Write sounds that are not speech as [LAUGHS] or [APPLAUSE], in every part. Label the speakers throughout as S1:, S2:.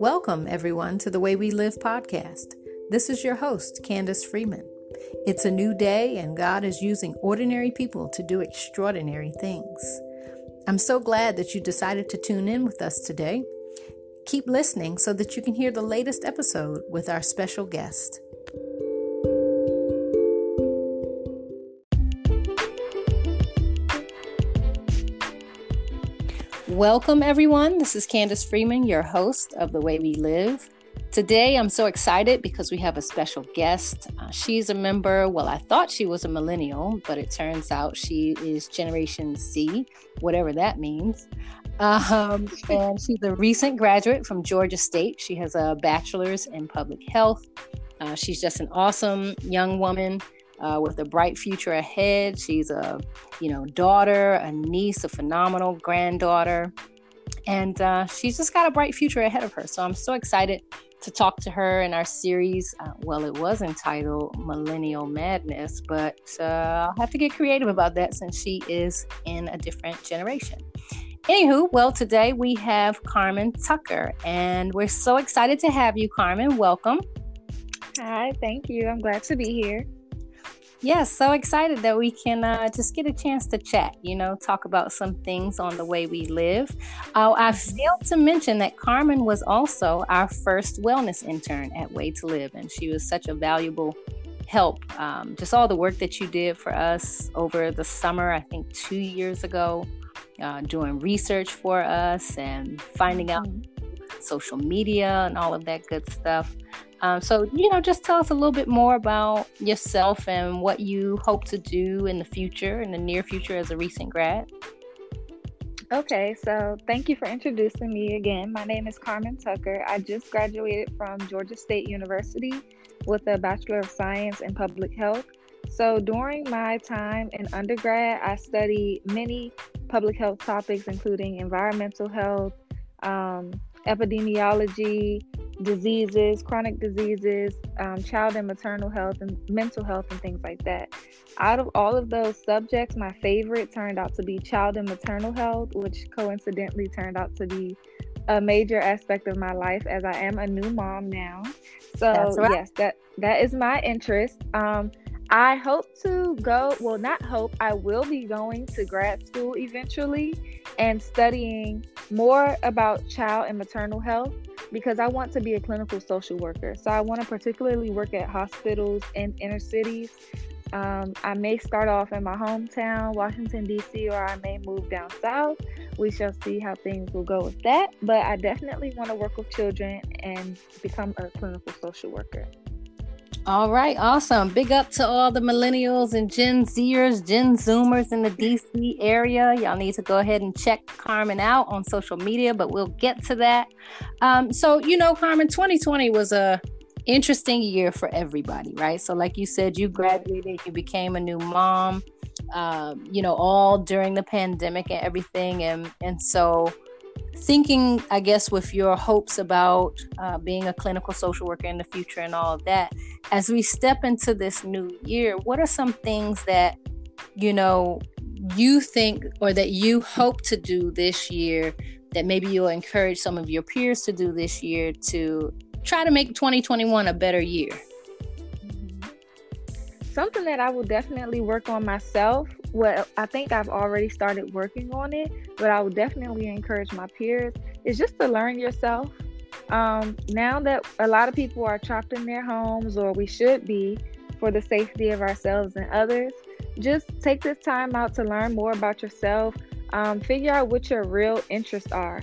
S1: Welcome, everyone, to the Way We Live podcast. This is your host, Candace Freeman. It's a new day, and God is using ordinary people to do extraordinary things. I'm so glad that you decided to tune in with us today. Keep listening so that you can hear the latest episode with our special guest. Welcome, everyone. This is Candace Freeman, your host of The Way We Live. Today, I'm so excited because we have a special guest. Uh, she's a member, well, I thought she was a millennial, but it turns out she is Generation Z, whatever that means. Um, [LAUGHS] and she's a recent graduate from Georgia State. She has a bachelor's in public health. Uh, she's just an awesome young woman uh, with a bright future ahead. She's a, you know, daughter, a niece, a phenomenal granddaughter, and uh, she's just got a bright future ahead of her. So I'm so excited to talk to her in our series. Uh, well, it was entitled Millennial Madness, but uh, I'll have to get creative about that since she is in a different generation. Anywho, well, today we have Carmen Tucker, and we're so excited to have you, Carmen. Welcome.
S2: Hi, thank you. I'm glad to be here.
S1: Yes, so excited that we can uh, just get a chance to chat, you know, talk about some things on the way we live. Uh, I mm-hmm. failed to mention that Carmen was also our first wellness intern at Way to Live, and she was such a valuable help. Um, just all the work that you did for us over the summer, I think two years ago, uh, doing research for us and finding out mm-hmm. social media and all of that good stuff. Um, so, you know, just tell us a little bit more about yourself and what you hope to do in the future, in the near future, as a recent grad.
S2: Okay, so thank you for introducing me again. My name is Carmen Tucker. I just graduated from Georgia State University with a Bachelor of Science in Public Health. So during my time in undergrad, I studied many public health topics, including environmental health, um, epidemiology, diseases, chronic diseases, um, child and maternal health, and mental health, and things like that. Out of all of those subjects, my favorite turned out to be child and maternal health, which coincidentally turned out to be a major aspect of my life as I am a new mom now. So right. yes, that that is my interest. Um, I hope to go, well, not hope, I will be going to grad school eventually and studying more about child and maternal health because I want to be a clinical social worker. So I want to particularly work at hospitals in inner cities. Um, I may start off in my hometown, Washington, D.C., or I may move down south. We shall see how things will go with that. But I definitely want to work with children and become a clinical social worker.
S1: All right, awesome. Big up to all the millennials and Gen Zers, Gen Zoomers in the DC area. Y'all need to go ahead and check Carmen out on social media, but we'll get to that. Um, so, you know, Carmen, 2020 was a interesting year for everybody, right? So, like you said, you graduated, you became a new mom, um, you know, all during the pandemic and everything, and and so thinking, I guess, with your hopes about uh, being a clinical social worker in the future and all of that, as we step into this new year, what are some things that, you know, you think or that you hope to do this year that maybe you'll encourage some of your peers to do this year to try to make 2021 a better year?
S2: Something that I will definitely work on myself well, I think I've already started working on it, but I would definitely encourage my peers is just to learn yourself. Um, now that a lot of people are trapped in their homes, or we should be, for the safety of ourselves and others, just take this time out to learn more about yourself. Um, figure out what your real interests are,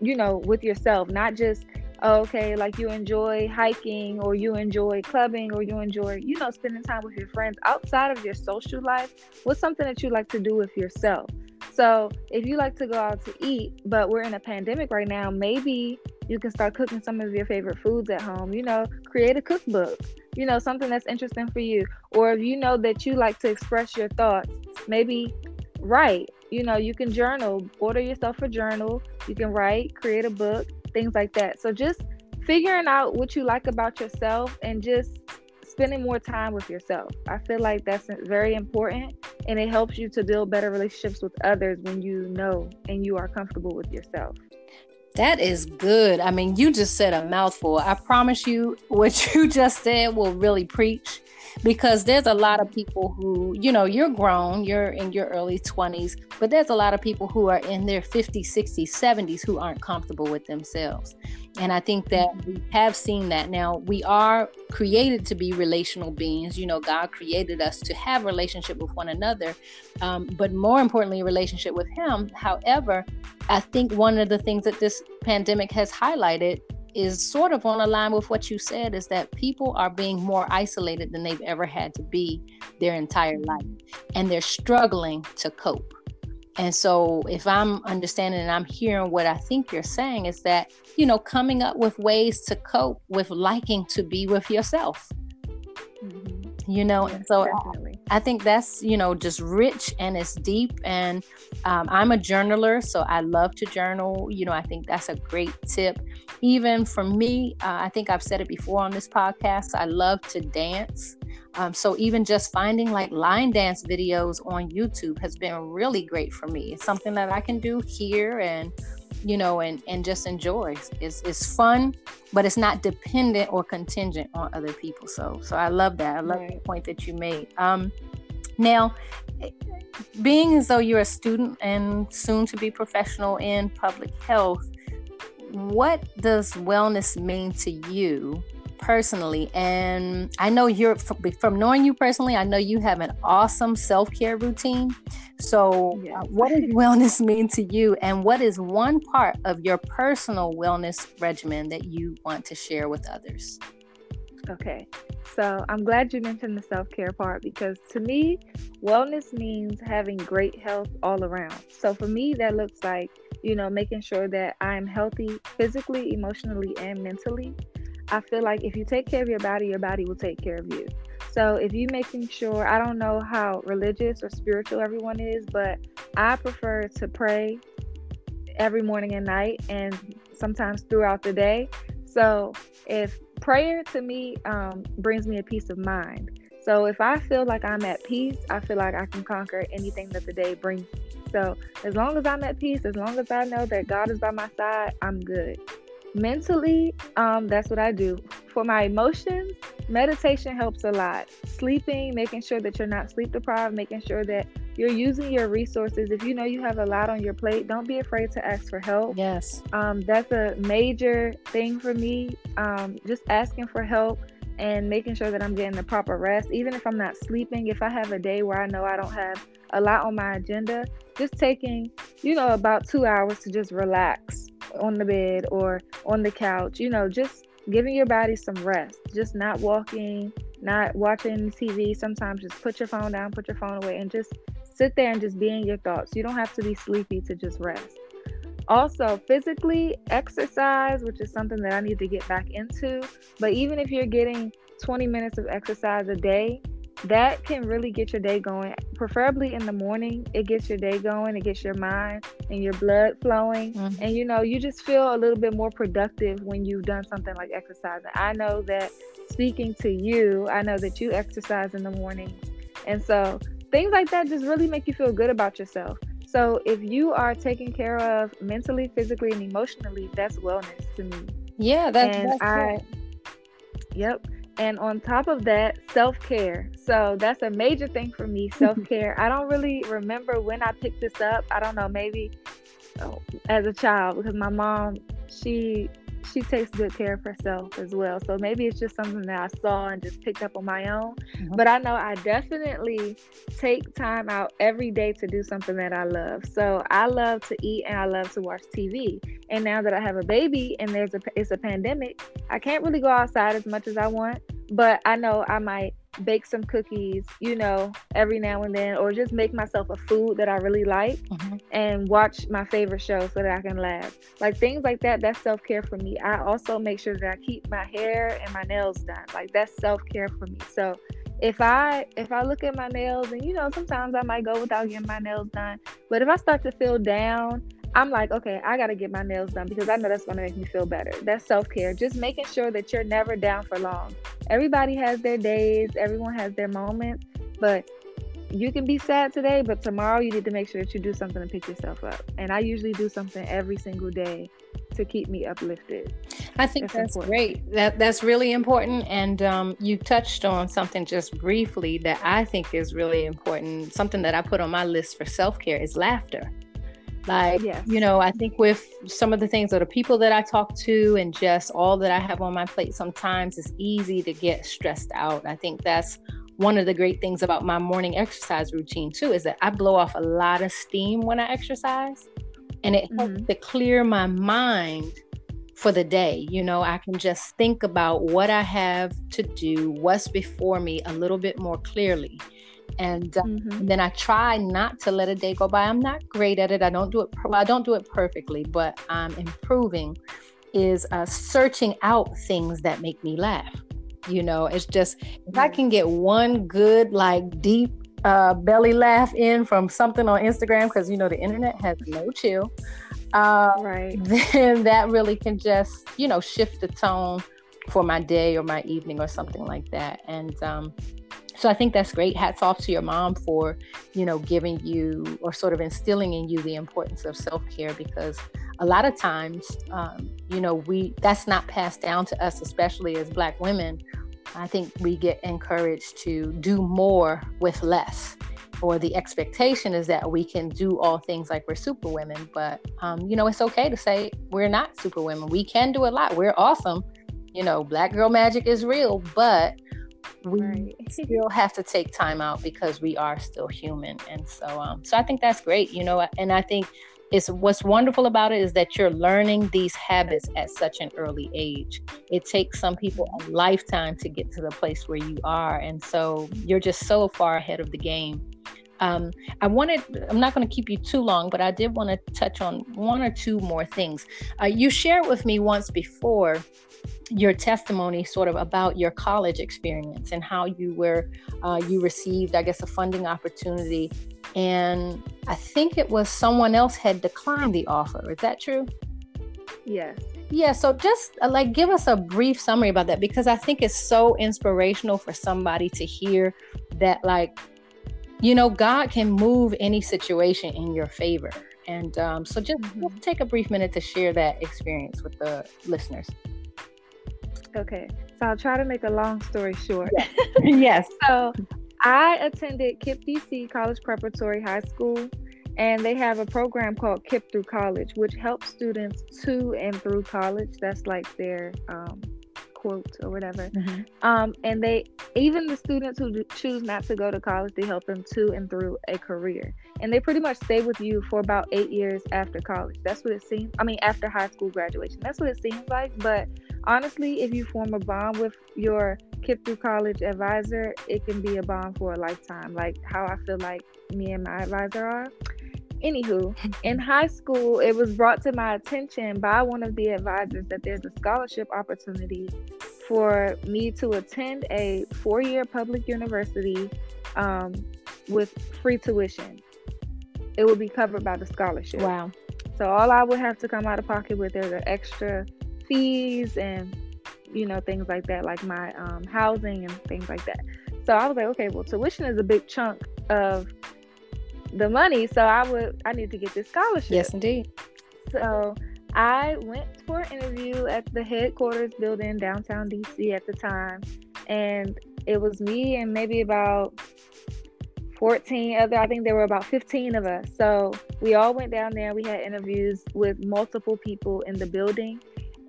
S2: you know, with yourself, not just Oh, okay, like you enjoy hiking or you enjoy clubbing or you enjoy, you know, spending time with your friends outside of your social life, what's something that you like to do with yourself? So if you like to go out to eat, but we're in a pandemic right now, maybe you can start cooking some of your favorite foods at home. You know, create a cookbook, you know, something that's interesting for you. Or if you know that you like to express your thoughts, maybe write. You know, you can journal, order yourself a journal, you can write, create a book, things like that. So just figuring out what you like about yourself and just spending more time with yourself. I feel like that's very important and it helps you to build better relationships with others when you know and you are comfortable with yourself.
S1: That is good. I mean, you just said a mouthful. I promise you, what [LAUGHS] you just said will really preach because there's a lot of people who, you know, you're grown, you're in your early 20s, but there's a lot of people who are in their 50s, 60s, 70s who aren't comfortable with themselves. And I think that we have seen that now. We are created to be relational beings. You know, God created us to have relationship with one another, um, but more importantly, a relationship with Him. However, I think one of the things that this pandemic has highlighted is sort of on a line with what you said is that people are being more isolated than they've ever had to be their entire life and they're struggling to cope and so if i'm understanding and i'm hearing what i think you're saying is that you know coming up with ways to cope with liking to be with yourself mm-hmm. you know and so. I think that's, you know, just rich and it's deep. And um, I'm a journaler, so I love to journal. You know, I think that's a great tip. Even for me, uh, I think I've said it before on this podcast, I love to dance. Um, so even just finding like line dance videos on YouTube has been really great for me. It's something that I can do here and you know, and and just enjoy. It's it's fun, but it's not dependent or contingent on other people. So so I love that. I love right. the point that you made. Um, now, being as though you're a student and soon to be professional in public health, what does wellness mean to you personally? And I know you're from knowing you personally, I know you have an awesome self care routine. So, uh, what does wellness [LAUGHS] mean to you? And what is one part of your personal wellness regimen that you want to share with others?
S2: Okay. So I'm glad you mentioned the self care part because to me, wellness means having great health all around. So for me, that looks like, you know, making sure that I'm healthy physically, emotionally, and mentally. I feel like if you take care of your body, your body will take care of you. So if you making sure, I don't know how religious or spiritual everyone is, but I prefer to pray every morning and night and sometimes throughout the day. So if prayer to me um, brings me a peace of mind. So if I feel like I'm at peace, I feel like I can conquer anything that the day brings me. So as long as I'm at peace, as long as I know that God is by my side, I'm good mentally um, that's what i do. For my emotions meditation helps a lot. Sleeping making sure that you're not sleep deprived making sure that you're using your resources. If you know you have a lot on your plate don't be afraid to ask for help.
S1: Yes.
S2: Um, that's a major thing for me. Um, just asking for help and making sure that i'm getting the proper rest. Even if i'm not sleeping if i have a day where i know i don't have a lot on my agenda just taking you know about two hours to just relax on the bed or on the couch, you know, just giving your body some rest, just not walking, not watching TV. Sometimes just put your phone down, put your phone away, and just sit there and just be in your thoughts. You don't have to be sleepy to just rest. Also, physically, exercise, which is something that I need to get back into. But even if you're getting 20 minutes of exercise a day, that can really get your day going. Preferably in the morning, it gets your day going, it gets your mind and your blood flowing. Mm-hmm. And you know, you just feel a little bit more productive when you've done something like exercising. I know that speaking to you, I know that you exercise in the morning. And so things like that just really make you feel good about yourself. So if you are taken care of mentally, physically, and emotionally, that's wellness to me.
S1: Yeah, that's, and that's I. Cool.
S2: Yep. And on top of that, self care. So that's a major thing for me [LAUGHS] self care. I don't really remember when I picked this up. I don't know, maybe oh, as a child because my mom, she she takes good care of herself as well. So maybe it's just something that I saw and just picked up on my own. Mm-hmm. But I know I definitely take time out every day to do something that I love. So I love to eat and I love to watch TV. And now that I have a baby and there's a it's a pandemic, I can't really go outside as much as I want. But I know I might bake some cookies, you know, every now and then, or just make myself a food that I really like mm-hmm. and watch my favorite show so that I can laugh. Like things like that, that's self care for me. I also make sure that I keep my hair and my nails done. Like that's self care for me. So if I if I look at my nails and you know sometimes I might go without getting my nails done, but if I start to feel down I'm like, okay, I got to get my nails done because I know that's going to make me feel better. That's self care. Just making sure that you're never down for long. Everybody has their days, everyone has their moments, but you can be sad today, but tomorrow you need to make sure that you do something to pick yourself up. And I usually do something every single day to keep me uplifted.
S1: I think that's, that's great. That that's really important. And um, you touched on something just briefly that I think is really important. Something that I put on my list for self care is laughter. Like, yes. you know, I think with some of the things that the people that I talk to and just all that I have on my plate, sometimes it's easy to get stressed out. I think that's one of the great things about my morning exercise routine too is that I blow off a lot of steam when I exercise and it mm-hmm. helps to clear my mind for the day. You know, I can just think about what I have to do, what's before me a little bit more clearly. And, uh, mm-hmm. and then I try not to let a day go by. I'm not great at it. I don't do it. I don't do it perfectly, but I'm improving. Is uh, searching out things that make me laugh you know it's just if i can get one good like deep uh, belly laugh in from something on instagram because you know the internet has no chill uh, right [LAUGHS] then that really can just you know shift the tone for my day or my evening or something like that and um, so i think that's great hats off to your mom for you know giving you or sort of instilling in you the importance of self-care because a lot of times, um, you know, we that's not passed down to us, especially as Black women. I think we get encouraged to do more with less, or the expectation is that we can do all things like we're super women. But um, you know, it's okay to say we're not super women. We can do a lot. We're awesome. You know, Black girl magic is real, but we right. [LAUGHS] still have to take time out because we are still human and so um so i think that's great you know and i think it's what's wonderful about it is that you're learning these habits at such an early age. It takes some people a lifetime to get to the place where you are, and so you're just so far ahead of the game. Um, I wanted, I'm not going to keep you too long, but I did want to touch on one or two more things. Uh, you shared with me once before your testimony sort of about your college experience and how you were uh, you received i guess a funding opportunity. And i think it was someone else had declined the offer. Is that true?
S2: Yes.
S1: Yeah so just uh, like give us a brief summary about that because i think it's so inspirational for somebody to hear that like you know god can move any situation in your favor. And um, so just, mm-hmm. just take a brief minute to share that experience with the listeners
S2: Okay, so I'll try to make a long story short.
S1: Yes. [LAUGHS] yes.
S2: so I attended KIPP DC College Preparatory High School, and they have a program called KIPP Through College, which helps students to and through college. That's like their um, quote or whatever. Mm-hmm. Um, and they, even the students who choose not to go to college, they help them to and through a career. And they pretty much stay with you for about eight years after college. That's what it seems. I mean, after high school graduation. That's what it seems like. But honestly, if you form a bond with your KIPP through college advisor, it can be a bond for a lifetime. Like how I feel like me and my advisor are. Anywho, in high school, it was brought to my attention by one of the advisors that there's a scholarship opportunity for me to attend a four year public university um, with free tuition. It would be covered by the scholarship.
S1: Wow.
S2: So all I would have to come out of pocket with is the extra fees and you know things like that, like my um, housing and things like that. So I was like, okay, well, tuition is a big chunk of the money, so I would I need to get this scholarship.
S1: Yes, indeed.
S2: So I went for an interview at the headquarters building downtown DC at the time, and it was me and maybe about 14 other, I think there were about 15 of us. So we all went down there. We had interviews with multiple people in the building,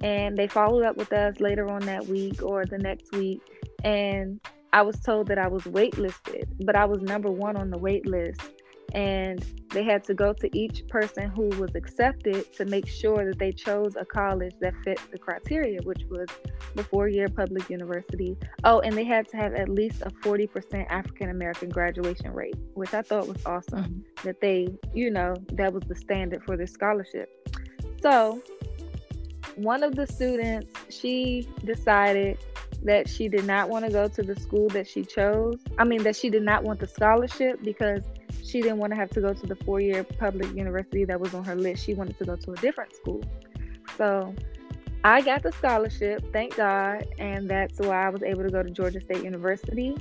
S2: and they followed up with us later on that week or the next week. And I was told that I was waitlisted, but I was number one on the wait list and they had to go to each person who was accepted to make sure that they chose a college that fit the criteria, which was the four year public university. Oh, and they had to have at least a 40% African American graduation rate, which I thought was awesome mm-hmm. that they, you know, that was the standard for this scholarship. So, one of the students, she decided that she did not want to go to the school that she chose. I mean, that she did not want the scholarship because she didn't want to have to go to the four year public university that was on her list. She wanted to go to a different school. So I got the scholarship, thank God, and that's why I was able to go to Georgia State University.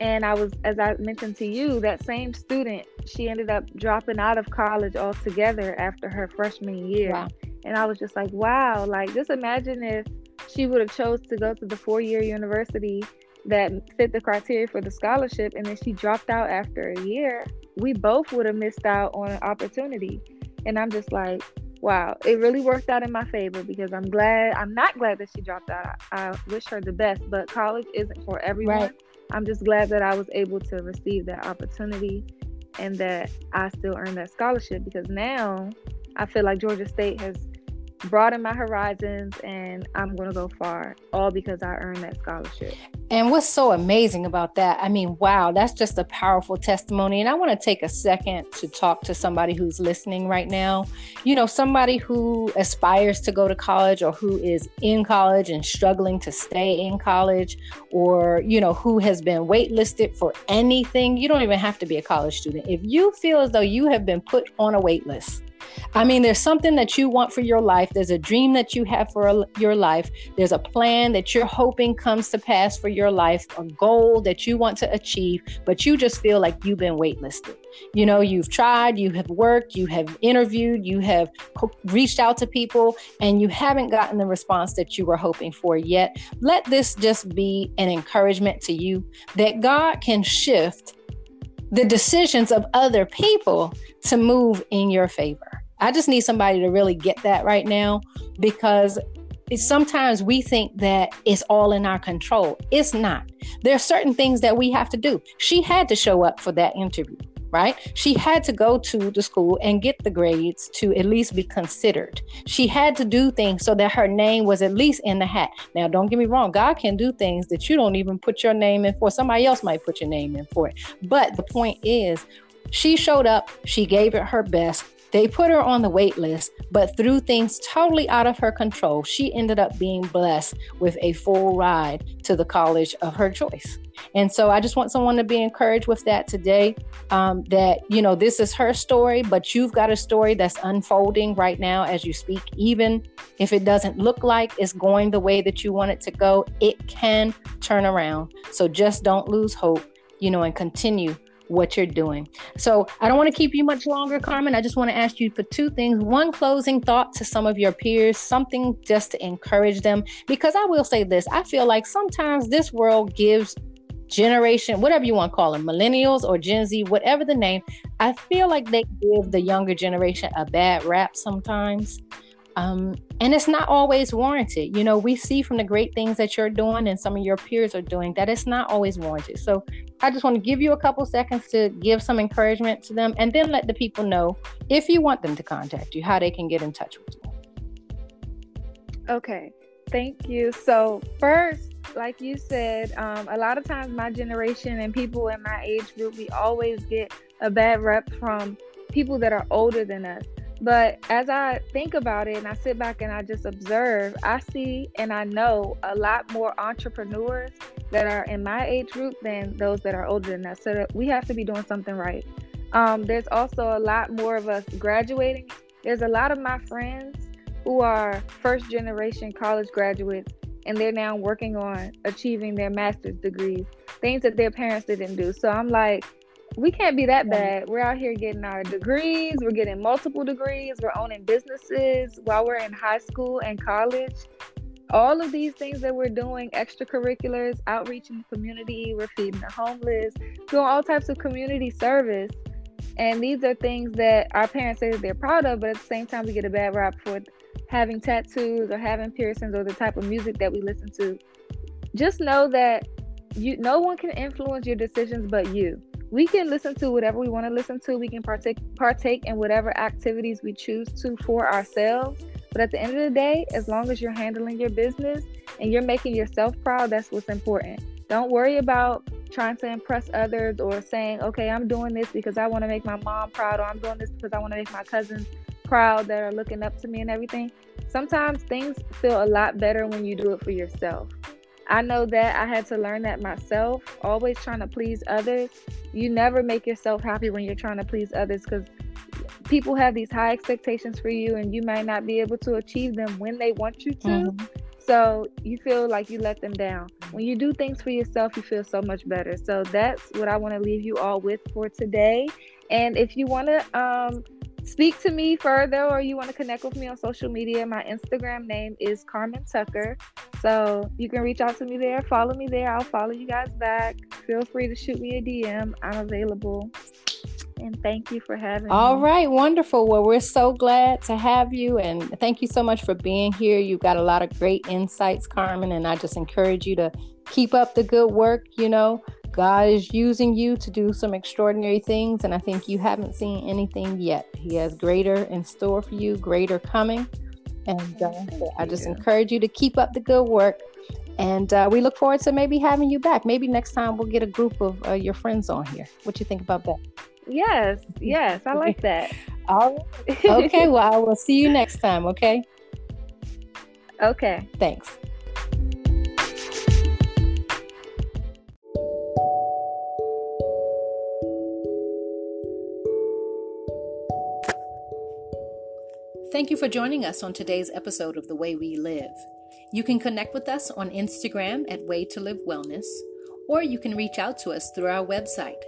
S2: And I was, as I mentioned to you, that same student, she ended up dropping out of college altogether after her freshman year. Wow. And I was just like, wow, like just imagine if she would have chose to go to the four year university that fit the criteria for the scholarship and then she dropped out after a year, we both would have missed out on an opportunity. And I'm just like, wow, it really worked out in my favor because I'm glad, I'm not glad that she dropped out. I, wish her the best, but college isn't for everyone. Right. I'm just glad that I was able to receive that opportunity and that I still earned that scholarship because now I feel like Georgia State has broaden my horizons and I'm going to go far, all because I earned that scholarship.
S1: And what's so amazing about that? I mean, wow, that's just a powerful testimony. And I want to take a second to talk to somebody who's listening right now. You know, somebody who aspires to go to college or who is in college and struggling to stay in college, or, you know, who has been waitlisted for anything. You don't even have to be a college student. If you feel as though you have been put on a wait list, I mean, there's something that you want for your life. There's a dream that you have for a, your life. There's a plan that you're hoping comes to pass for your life, a goal that you want to achieve, but you just feel like you've been waitlisted. You know, you've tried, you have worked, you have interviewed, you have co- reached out to people, and you haven't gotten the response that you were hoping for yet. Let this just be an encouragement to you that God can shift the decisions of other people to move in your favor. I just need somebody to really get that right now because sometimes we think that it's all in our control. It's not. There are certain things that we have to do. She had to show up for that interview, right? She had to go to the school and get the grades to at least be considered. She had to do things so that her name was at least in the hat. Now, don't get me wrong, God can do things that you don't even put your name in for. Somebody else might put your name in for it. But the point is, she showed up, she gave it her best. They put her on the wait list, but through things totally out of her control, she ended up being blessed with a full ride to the college of her choice. And so I just want someone to be encouraged with that today um, that, you know, this is her story, but you've got a story that's unfolding right now as you speak. Even if it doesn't look like it's going the way that you want it to go, it can turn around. So just don't lose hope, you know, and continue what you're doing. So I don't want to keep you much longer, Carmen. I just want to ask you for two things. One closing thought to some of your peers, something just to encourage them. Because I will say this I feel like sometimes this world gives generation, whatever you want to call them, millennials or Gen Z, whatever the name, I feel like they give the younger generation a bad rap sometimes. Um, and it's not always warranted. You know, we see from the great things that you're doing and some of your peers are doing that it's not always warranted. So I just want to give you a couple seconds to give some encouragement to them and then let the people know if you want them to contact you, how they can get in touch with you.
S2: Okay, thank you. So, first, like you said, um, a lot of times my generation and people in my age group, we always get a bad rep from people that are older than us. But as I think about it and I sit back and I just observe, I see and I know a lot more entrepreneurs that are in my age group than those that are older than us. So we have to be doing something right. Um, there's also a lot more of us graduating. There's a lot of my friends who are first generation college graduates and they're now working on achieving their master's degrees, things that their parents didn't do. So I'm like, we can't be that bad. We're out here getting our degrees, we're getting multiple degrees, we're owning businesses while we're in high school and college. All of these things that we're doing, extracurriculars, outreach in the community, we're feeding the homeless, doing all types of community service. And these are things that our parents say that they're proud of, but at the same time, we get a bad rap for having tattoos or having piercings or the type of music that we listen to. Just know that you no one can influence your decisions but you we can listen to whatever we want to listen to. We can partake partake in whatever activities we choose to for ourselves. But at the end of the day, as long as you're handling your business and you're making yourself proud, that's what's important. Don't worry about trying to impress others or saying, okay, I'm doing this because I want to make my mom proud, or I'm doing this because I want to make my cousins proud that are looking up to me and everything. Sometimes things feel a lot better when you do it for yourself. I know that I had to learn that myself, always trying to please others. You never make yourself happy when you're trying to please others because people have these high expectations for you and you might not be able to achieve them when they want you to. Mm-hmm. So you feel like you let them down. when you do things for yourself, you feel so much better. So that's what I want to leave you all with for today. And if you want to um, speak to me further or you want to connect with me on social media, my Instagram name is Carmen Tucker. So you can reach out to me there, follow me there. I'll follow you guys back. Feel free to shoot me a DM. I'm available. And thank you for having
S1: All
S2: me.
S1: All right, wonderful. Well, we're so glad to have you. And thank you so much for being here. You've got a lot of great insights, Carmen. And I just encourage you to keep up the good work. You know, God is using you to do some extraordinary things. And I think you haven't seen anything yet. He has greater in store for you, greater coming. And uh, I just encourage you to keep up the good work. And uh, we look forward to maybe having you back. Maybe next time we'll get a group of uh, your friends on here. What you think about that?
S2: Yes, yes, I like that. [LAUGHS]
S1: All right. Okay, well, I will see you next time, okay? [LAUGHS]
S2: Okay.
S1: Thanks. Thank you for joining us on today's episode of The Way We Live. You can connect with us on Instagram at Way to Live Wellness, or you can reach out to us through our website,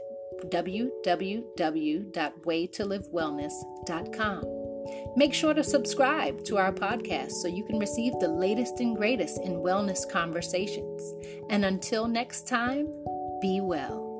S1: www.waytolivewellness.com. Make sure to subscribe to our podcast so you can receive the latest and greatest in wellness conversations. And until next time, be well.